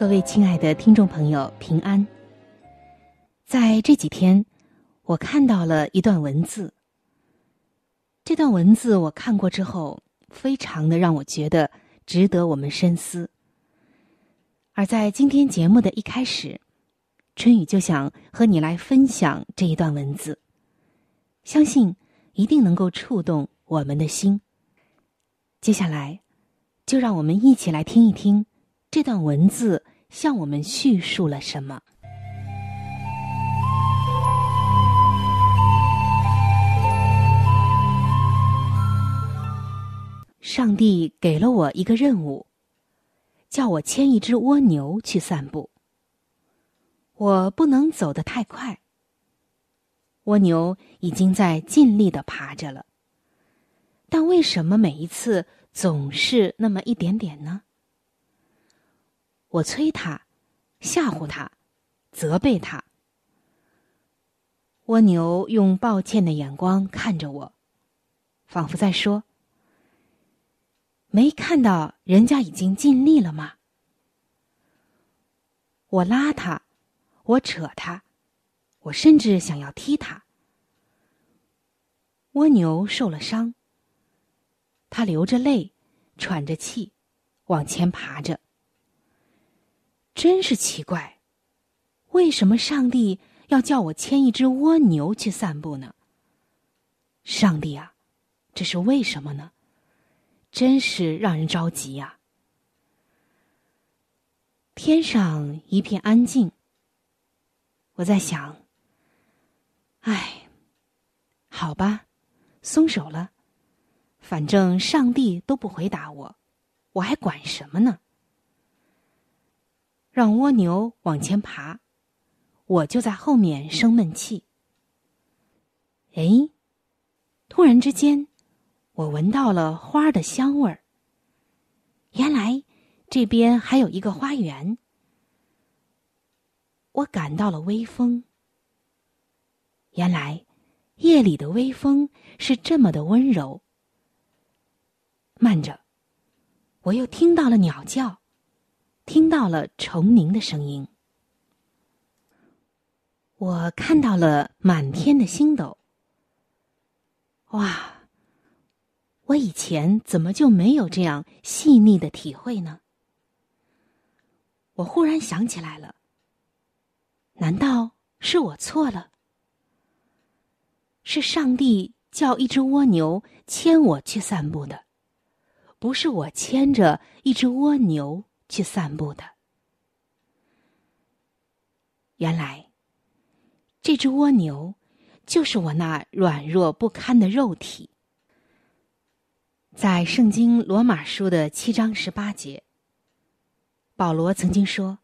各位亲爱的听众朋友，平安！在这几天。我看到了一段文字。这段文字我看过之后，非常的让我觉得值得我们深思。而在今天节目的一开始，春雨就想和你来分享这一段文字，相信一定能够触动我们的心。接下来，就让我们一起来听一听这段文字向我们叙述了什么。上帝给了我一个任务，叫我牵一只蜗牛去散步。我不能走得太快。蜗牛已经在尽力的爬着了，但为什么每一次总是那么一点点呢？我催他，吓唬他，责备他。蜗牛用抱歉的眼光看着我，仿佛在说。没看到人家已经尽力了吗？我拉他，我扯他，我甚至想要踢他。蜗牛受了伤，他流着泪，喘着气，往前爬着。真是奇怪，为什么上帝要叫我牵一只蜗牛去散步呢？上帝啊，这是为什么呢？真是让人着急呀！天上一片安静。我在想，唉，好吧，松手了。反正上帝都不回答我，我还管什么呢？让蜗牛往前爬，我就在后面生闷气。哎，突然之间。我闻到了花的香味儿。原来这边还有一个花园。我感到了微风。原来夜里的微风是这么的温柔。慢着，我又听到了鸟叫，听到了虫鸣的声音。我看到了满天的星斗。哇！我以前怎么就没有这样细腻的体会呢？我忽然想起来了，难道是我错了？是上帝叫一只蜗牛牵我去散步的，不是我牵着一只蜗牛去散步的。原来，这只蜗牛就是我那软弱不堪的肉体。在圣经罗马书的七章十八节，保罗曾经说：“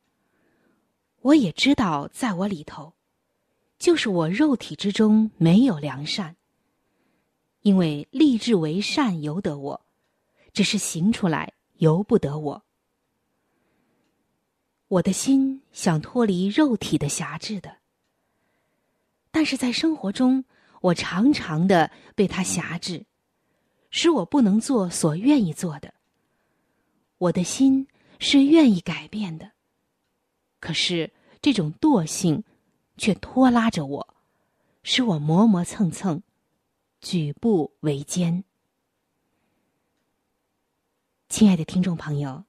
我也知道，在我里头，就是我肉体之中没有良善，因为立志为善由得我，只是行出来由不得我。我的心想脱离肉体的辖制的，但是在生活中，我常常的被他辖制。”使我不能做所愿意做的。我的心是愿意改变的，可是这种惰性却拖拉着我，使我磨磨蹭蹭，举步维艰。亲爱的听众朋友，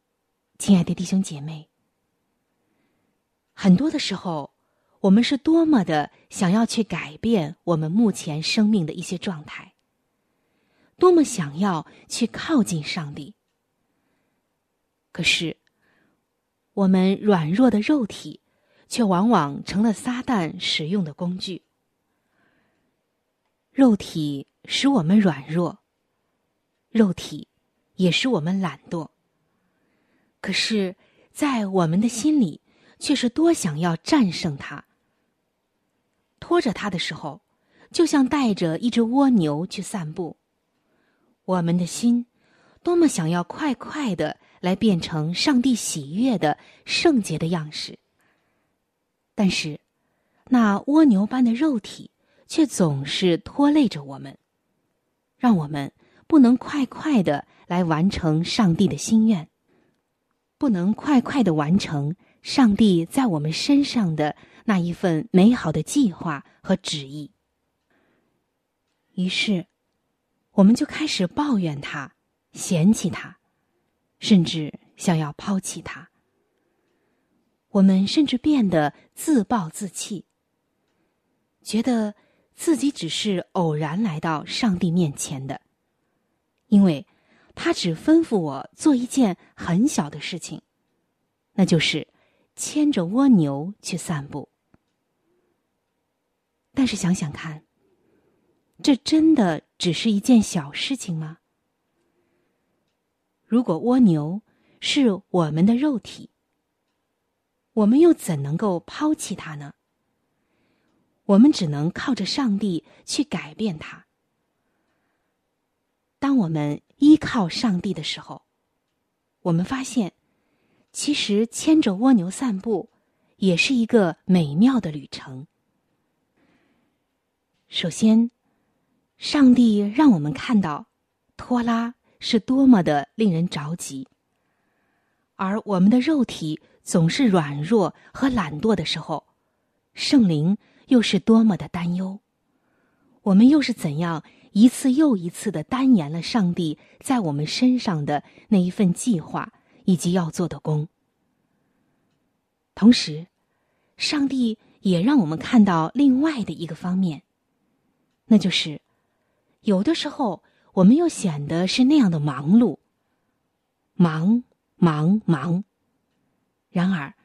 亲爱的弟兄姐妹，很多的时候，我们是多么的想要去改变我们目前生命的一些状态，多么想要去靠近上帝。可是，我们软弱的肉体，却往往成了撒旦使用的工具。肉体使我们软弱，肉体也使我们懒惰。可是，在我们的心里，却是多想要战胜它。拖着它的时候，就像带着一只蜗牛去散步。我们的心，多么想要快快的来变成上帝喜悦的圣洁的样式。但是，那蜗牛般的肉体。却总是拖累着我们，让我们不能快快的来完成上帝的心愿，不能快快的完成上帝在我们身上的那一份美好的计划和旨意。于是，我们就开始抱怨他，嫌弃他，甚至想要抛弃他。我们甚至变得自暴自弃，觉得。自己只是偶然来到上帝面前的，因为他只吩咐我做一件很小的事情，那就是牵着蜗牛去散步。但是想想看，这真的只是一件小事情吗？如果蜗牛是我们的肉体，我们又怎能够抛弃它呢？我们只能靠着上帝去改变它。当我们依靠上帝的时候，我们发现，其实牵着蜗牛散步也是一个美妙的旅程。首先，上帝让我们看到拖拉是多么的令人着急，而我们的肉体总是软弱和懒惰的时候，圣灵。又是多么的担忧，我们又是怎样一次又一次的单言了上帝在我们身上的那一份计划以及要做的工。同时，上帝也让我们看到另外的一个方面，那就是有的时候我们又显得是那样的忙碌，忙忙忙。然而，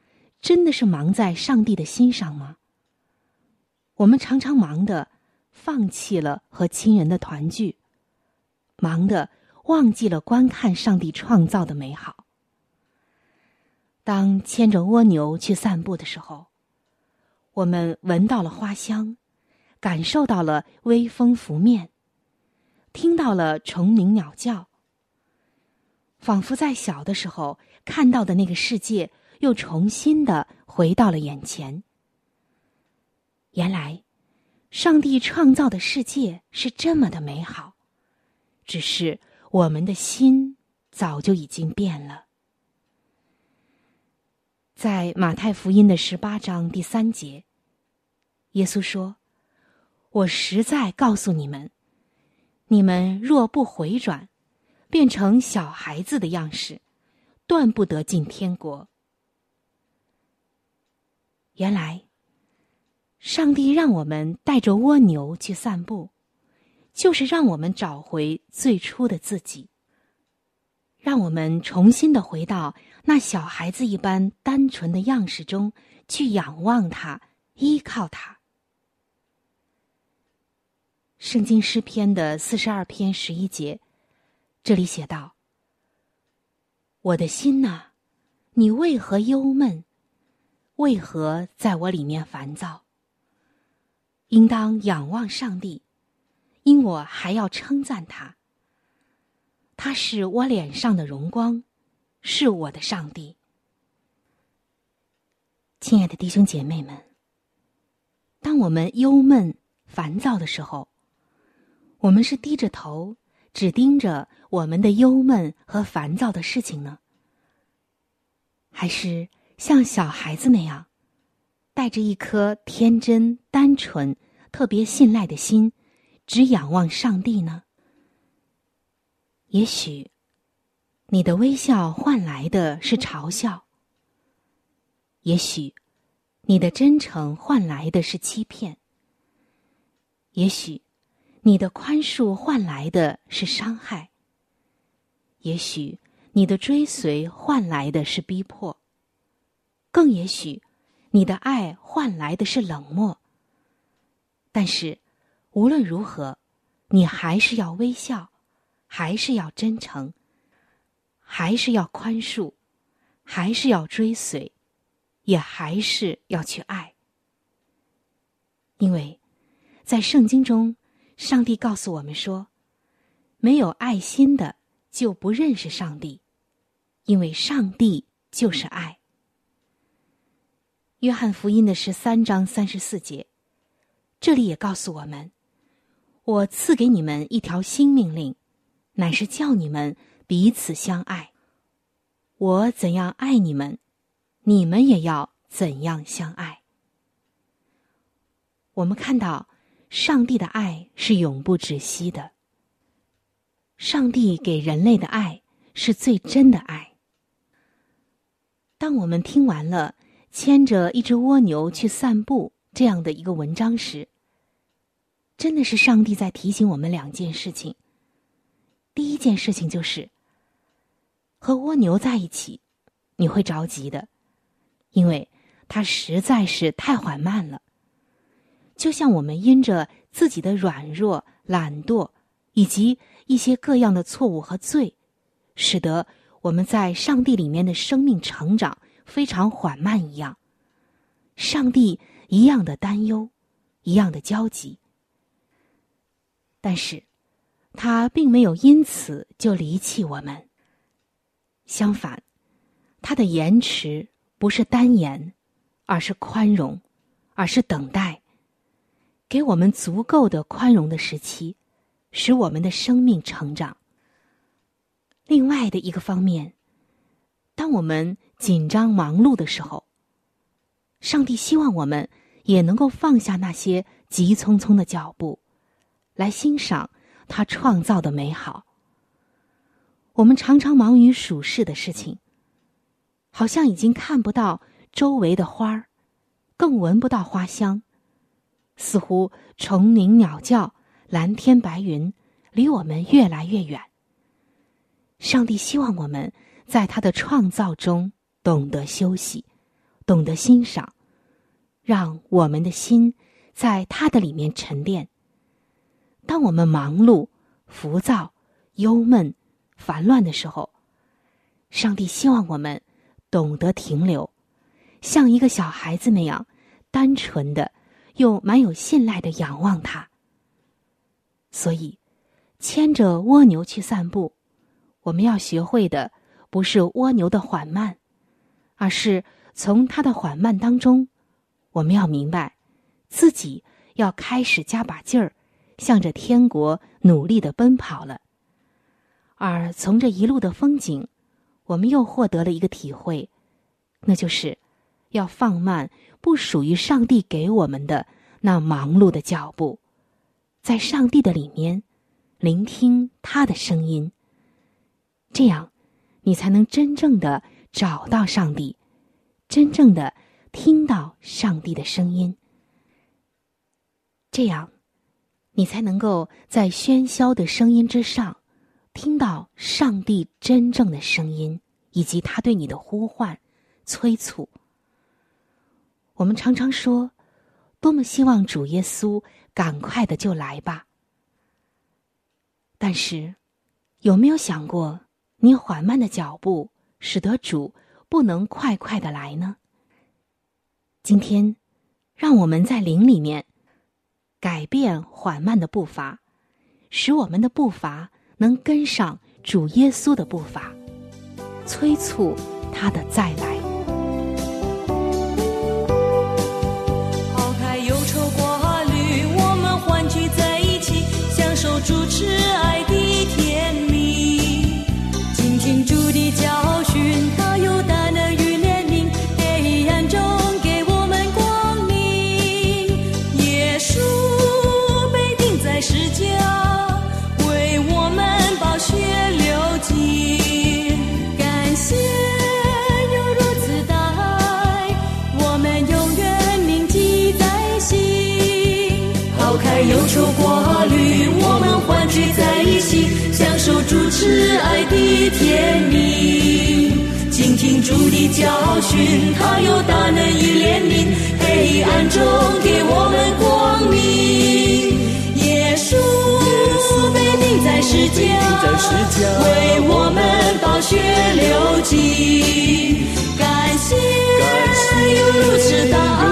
真的是忙在上帝的心上吗？我们常常忙的放弃了和亲人的团聚，忙的忘记了观看上帝创造的美好。当牵着蜗牛去散步的时候，我们闻到了花香，感受到了微风拂面，听到了虫鸣鸟叫，仿佛在小的时候看到的那个世界又重新的回到了眼前。原来，上帝创造的世界是这么的美好，只是我们的心早就已经变了。在马太福音的十八章第三节，耶稣说：“我实在告诉你们，你们若不回转，变成小孩子的样式，断不得进天国。”原来。上帝让我们带着蜗牛去散步，就是让我们找回最初的自己，让我们重新的回到那小孩子一般单纯的样式中去仰望他，依靠他。圣经诗篇的四十二篇十一节，这里写道：“我的心呐，你为何忧闷？为何在我里面烦躁？”应当仰望上帝，因我还要称赞他。他是我脸上的荣光，是我的上帝。亲爱的弟兄姐妹们，当我们忧闷、烦躁的时候，我们是低着头，只盯着我们的忧闷和烦躁的事情呢，还是像小孩子那样？带着一颗天真、单纯、特别信赖的心，只仰望上帝呢？也许，你的微笑换来的是嘲笑；也许，你的真诚换来的是欺骗；也许，你的宽恕换来的是伤害；也许，你的追随换来的是逼迫；更也许，你的爱换来的是冷漠。但是，无论如何，你还是要微笑，还是要真诚。还是要宽恕，还是要追随，也还是要去爱。因为，在圣经中，上帝告诉我们说：“没有爱心的，就不认识上帝，因为上帝就是爱。”约翰福音的十三章三十四节，这里也告诉我们：“我赐给你们一条新命令，乃是叫你们。”彼此相爱，我怎样爱你们，你们也要怎样相爱。我们看到，上帝的爱是永不止息的。上帝给人类的爱是最真的爱。当我们听完了牵着一只蜗牛去散步这样的一个文章时，真的是上帝在提醒我们两件事情。第一件事情就是。和蜗牛在一起，你会着急的，因为它实在是太缓慢了。就像我们因着自己的软弱、懒惰，以及一些各样的错误和罪，使得我们在上帝里面的生命成长非常缓慢一样，上帝一样的担忧，一样的焦急。但是，他并没有因此就离弃我们。相反，他的延迟不是单言，而是宽容，而是等待，给我们足够的宽容的时期，使我们的生命成长。另外的一个方面，当我们紧张忙碌的时候，上帝希望我们也能够放下那些急匆匆的脚步，来欣赏他创造的美好。我们常常忙于属世的事情，好像已经看不到周围的花儿，更闻不到花香，似乎虫鸣鸟叫、蓝天白云离我们越来越远。上帝希望我们在他的创造中懂得休息，懂得欣赏，让我们的心在他的里面沉淀。当我们忙碌、浮躁、忧闷。烦乱的时候，上帝希望我们懂得停留，像一个小孩子那样，单纯的又蛮有信赖的仰望他。所以，牵着蜗牛去散步，我们要学会的不是蜗牛的缓慢，而是从它的缓慢当中，我们要明白，自己要开始加把劲儿，向着天国努力的奔跑了。而从这一路的风景，我们又获得了一个体会，那就是要放慢不属于上帝给我们的那忙碌的脚步，在上帝的里面聆听他的声音。这样，你才能真正的找到上帝，真正的听到上帝的声音。这样，你才能够在喧嚣的声音之上。听到上帝真正的声音，以及他对你的呼唤、催促。我们常常说，多么希望主耶稣赶快的就来吧。但是，有没有想过，你缓慢的脚步使得主不能快快的来呢？今天，让我们在灵里面改变缓慢的步伐，使我们的步伐。能跟上主耶稣的步伐，催促他的再来。主持爱的甜蜜。倾听主的教训，他有大能与怜悯，黑暗中给我们光明。耶稣被钉在石架，为我们宝血流尽。感谢有如此大爱，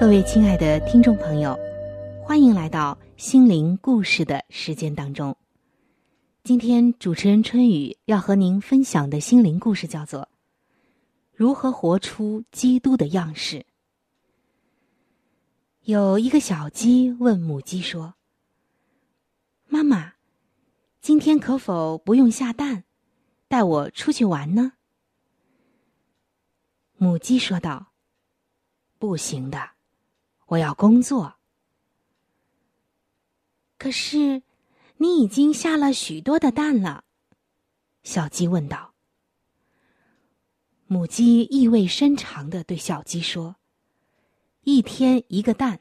各位亲爱的听众朋友，欢迎来到心灵故事的时间当中。今天主持人春雨要和您分享的心灵故事叫做《如何活出基督的样式》。有一个小鸡问母鸡说：“妈妈，今天可否不用下蛋，带我出去玩呢？”母鸡说道：“不行的。”我要工作，可是你已经下了许多的蛋了。小鸡问道。母鸡意味深长的对小鸡说：“一天一个蛋，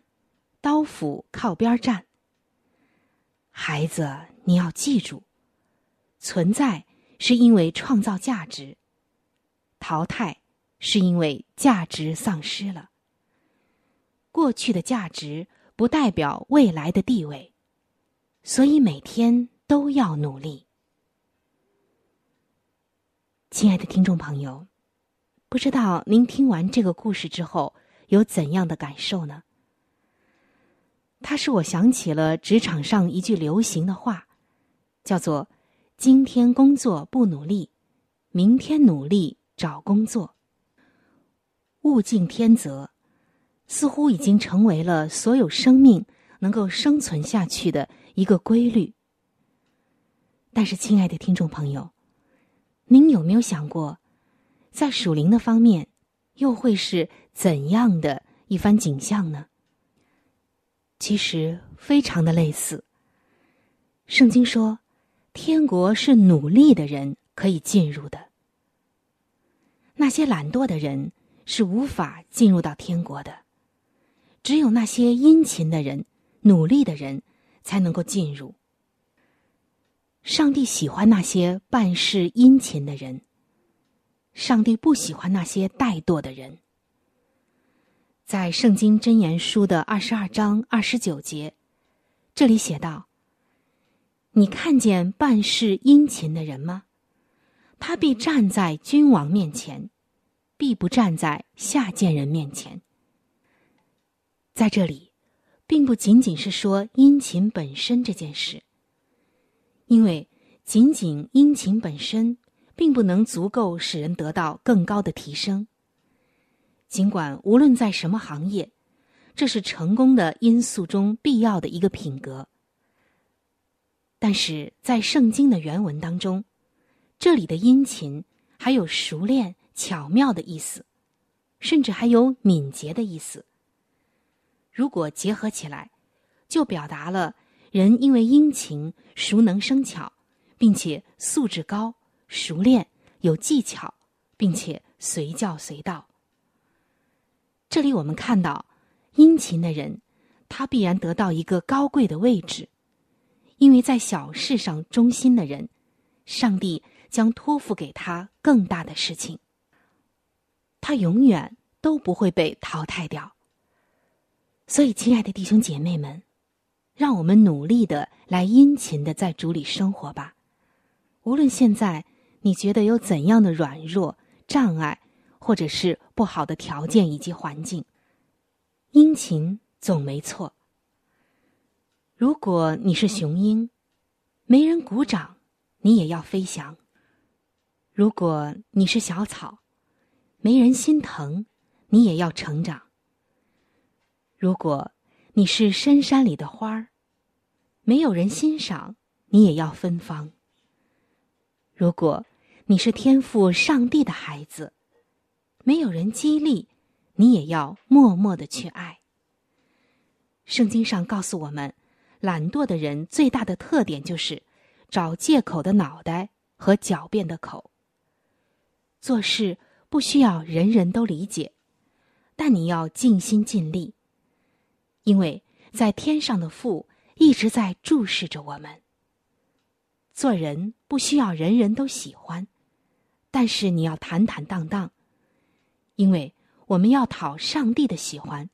刀斧靠边站。孩子，你要记住，存在是因为创造价值，淘汰是因为价值丧失了。”过去的价值不代表未来的地位，所以每天都要努力。亲爱的听众朋友，不知道您听完这个故事之后有怎样的感受呢？它使我想起了职场上一句流行的话，叫做“今天工作不努力，明天努力找工作”。物竞天择。似乎已经成为了所有生命能够生存下去的一个规律。但是，亲爱的听众朋友，您有没有想过，在属灵的方面，又会是怎样的一番景象呢？其实，非常的类似。圣经说，天国是努力的人可以进入的，那些懒惰的人是无法进入到天国的。只有那些殷勤的人、努力的人，才能够进入。上帝喜欢那些办事殷勤的人，上帝不喜欢那些怠惰的人。在《圣经箴言书》的二十二章二十九节，这里写道：“你看见办事殷勤的人吗？他必站在君王面前，必不站在下贱人面前。”在这里，并不仅仅是说殷勤本身这件事，因为仅仅殷勤本身，并不能足够使人得到更高的提升。尽管无论在什么行业，这是成功的因素中必要的一个品格，但是在圣经的原文当中，这里的殷勤还有熟练、巧妙的意思，甚至还有敏捷的意思。如果结合起来，就表达了人因为殷勤、熟能生巧，并且素质高、熟练、有技巧，并且随叫随到。这里我们看到，殷勤的人，他必然得到一个高贵的位置，因为在小事上忠心的人，上帝将托付给他更大的事情。他永远都不会被淘汰掉。所以，亲爱的弟兄姐妹们，让我们努力的来殷勤的在主里生活吧。无论现在你觉得有怎样的软弱、障碍，或者是不好的条件以及环境，殷勤总没错。如果你是雄鹰，没人鼓掌，你也要飞翔；如果你是小草，没人心疼，你也要成长。如果你是深山里的花儿，没有人欣赏，你也要芬芳。如果你是天赋上帝的孩子，没有人激励，你也要默默的去爱。圣经上告诉我们，懒惰的人最大的特点就是找借口的脑袋和狡辩的口。做事。不需要人人都理解，但你要尽心尽力，因为在天上的父一直在注视着我们。做人不需要人人都喜欢，但是你要坦坦荡荡，因为我们要讨上帝的喜欢。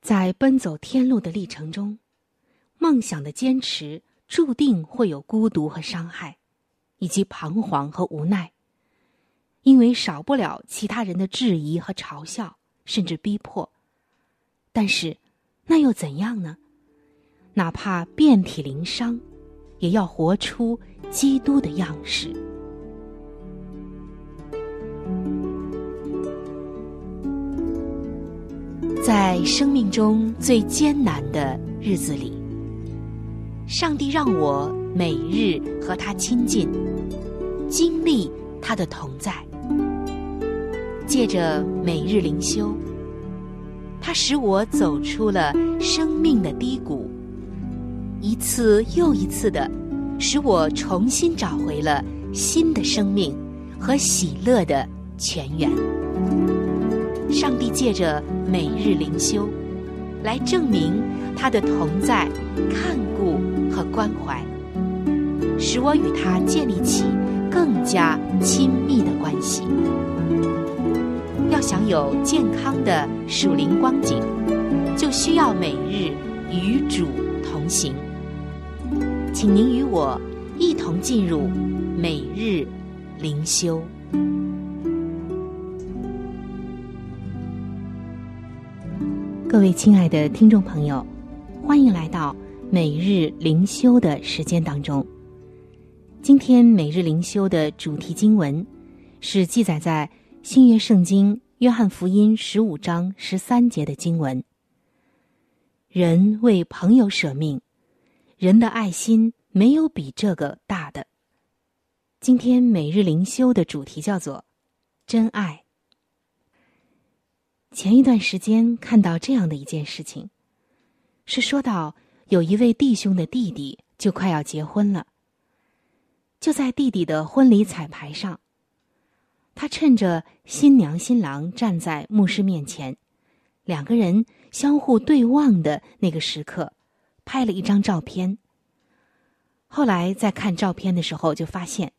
在奔走天路的历程中，梦想的坚持注定会有孤独和伤害，以及彷徨和无奈。因为少不了其他人的质疑和嘲笑，甚至逼迫，但是那又怎样呢？哪怕遍体鳞伤，也要活出基督的样式。在生命中最艰难的日子里，上帝让我每日和他亲近，经历他的同在。借着每日灵修，它使我走出了生命的低谷，一次又一次的，使我重新找回了新的生命和喜乐的泉源。上帝借着每日灵修，来证明他的同在、看顾和关怀，使我与他建立起更加亲密的关系。要享有健康的属灵光景，就需要每日与主同行。请您与我一同进入每日灵修。各位亲爱的听众朋友，欢迎来到每日灵修的时间当中。今天每日灵修的主题经文是记载在。新约圣经约翰福音十五章十三节的经文：“人为朋友舍命，人的爱心没有比这个大的。”今天每日灵修的主题叫做“真爱”。前一段时间看到这样的一件事情，是说到有一位弟兄的弟弟就快要结婚了，就在弟弟的婚礼彩排上。他趁着新娘新郎站在牧师面前，两个人相互对望的那个时刻，拍了一张照片。后来在看照片的时候，就发现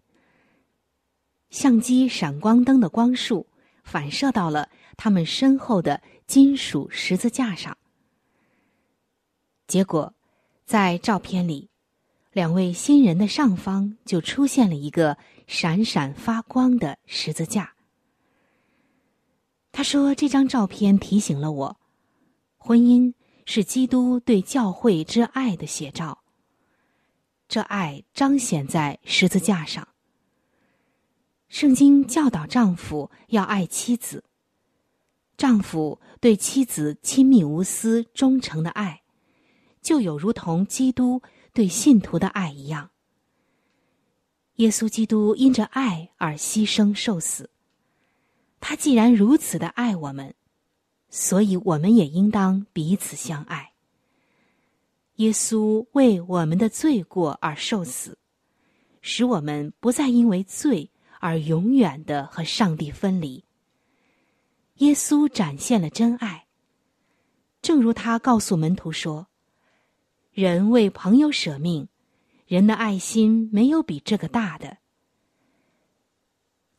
相机闪光灯的光束反射到了他们身后的金属十字架上。结果，在照片里，两位新人的上方就出现了一个。闪闪发光的十字架。他说：“这张照片提醒了我，婚姻是基督对教会之爱的写照。这爱彰显在十字架上。圣经教导丈夫要爱妻子，丈夫对妻子亲密无私、忠诚的爱，就有如同基督对信徒的爱一样。”耶稣基督因着爱而牺牲受死，他既然如此的爱我们，所以我们也应当彼此相爱。耶稣为我们的罪过而受死，使我们不再因为罪而永远的和上帝分离。耶稣展现了真爱，正如他告诉门徒说：“人为朋友舍命，人的爱心没有比这个大的。”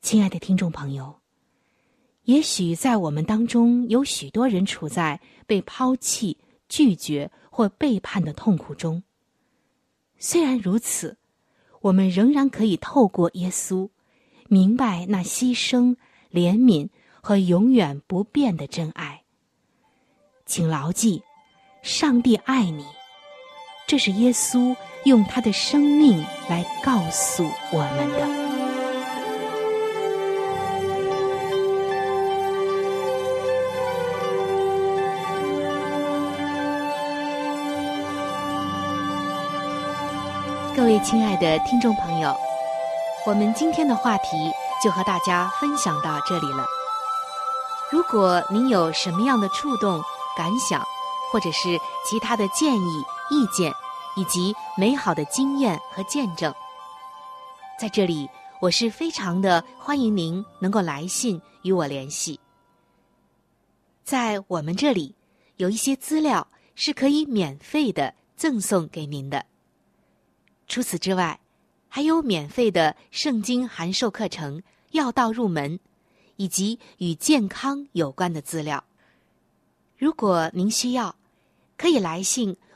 亲爱的听众朋友，也许在我们当中有许多人处在被抛弃、拒绝或背叛的痛苦中。虽然如此，我们仍然可以透过耶稣，明白那牺牲、怜悯和永远不变的真爱。请牢记，上帝爱你，这是耶稣用他的生命来告诉我们的。各位亲爱的听众朋友，我们今天的话题就和大家分享到这里了。如果您有什么样的触动、感想，或者是其他的建议、意见，以及美好的经验和见证，在这里我是非常的欢迎您能够来信与我联系。在我们这里有一些资料是可以免费的赠送给您的。除此之外，还有免费的圣经函授课程、要道入门，以及与健康有关的资料。如果您需要，可以来信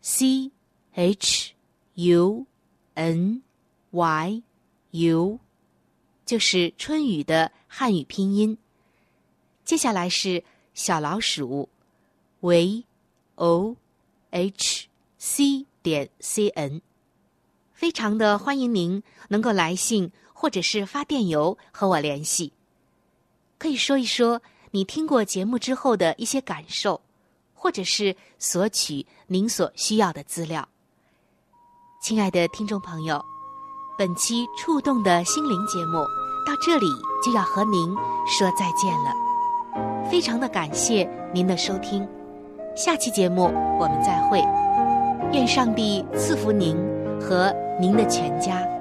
c h u n y u，就是春雨的汉语拼音。接下来是小老鼠 v o h c 点 c n。非常的欢迎您能够来信或者是发电邮和我联系，可以说一说你听过节目之后的一些感受，或者是索取您所需要的资料。亲爱的听众朋友，本期触动的心灵节目到这里就要和您说再见了，非常的感谢您的收听，下期节目我们再会，愿上帝赐福您。和您的全家。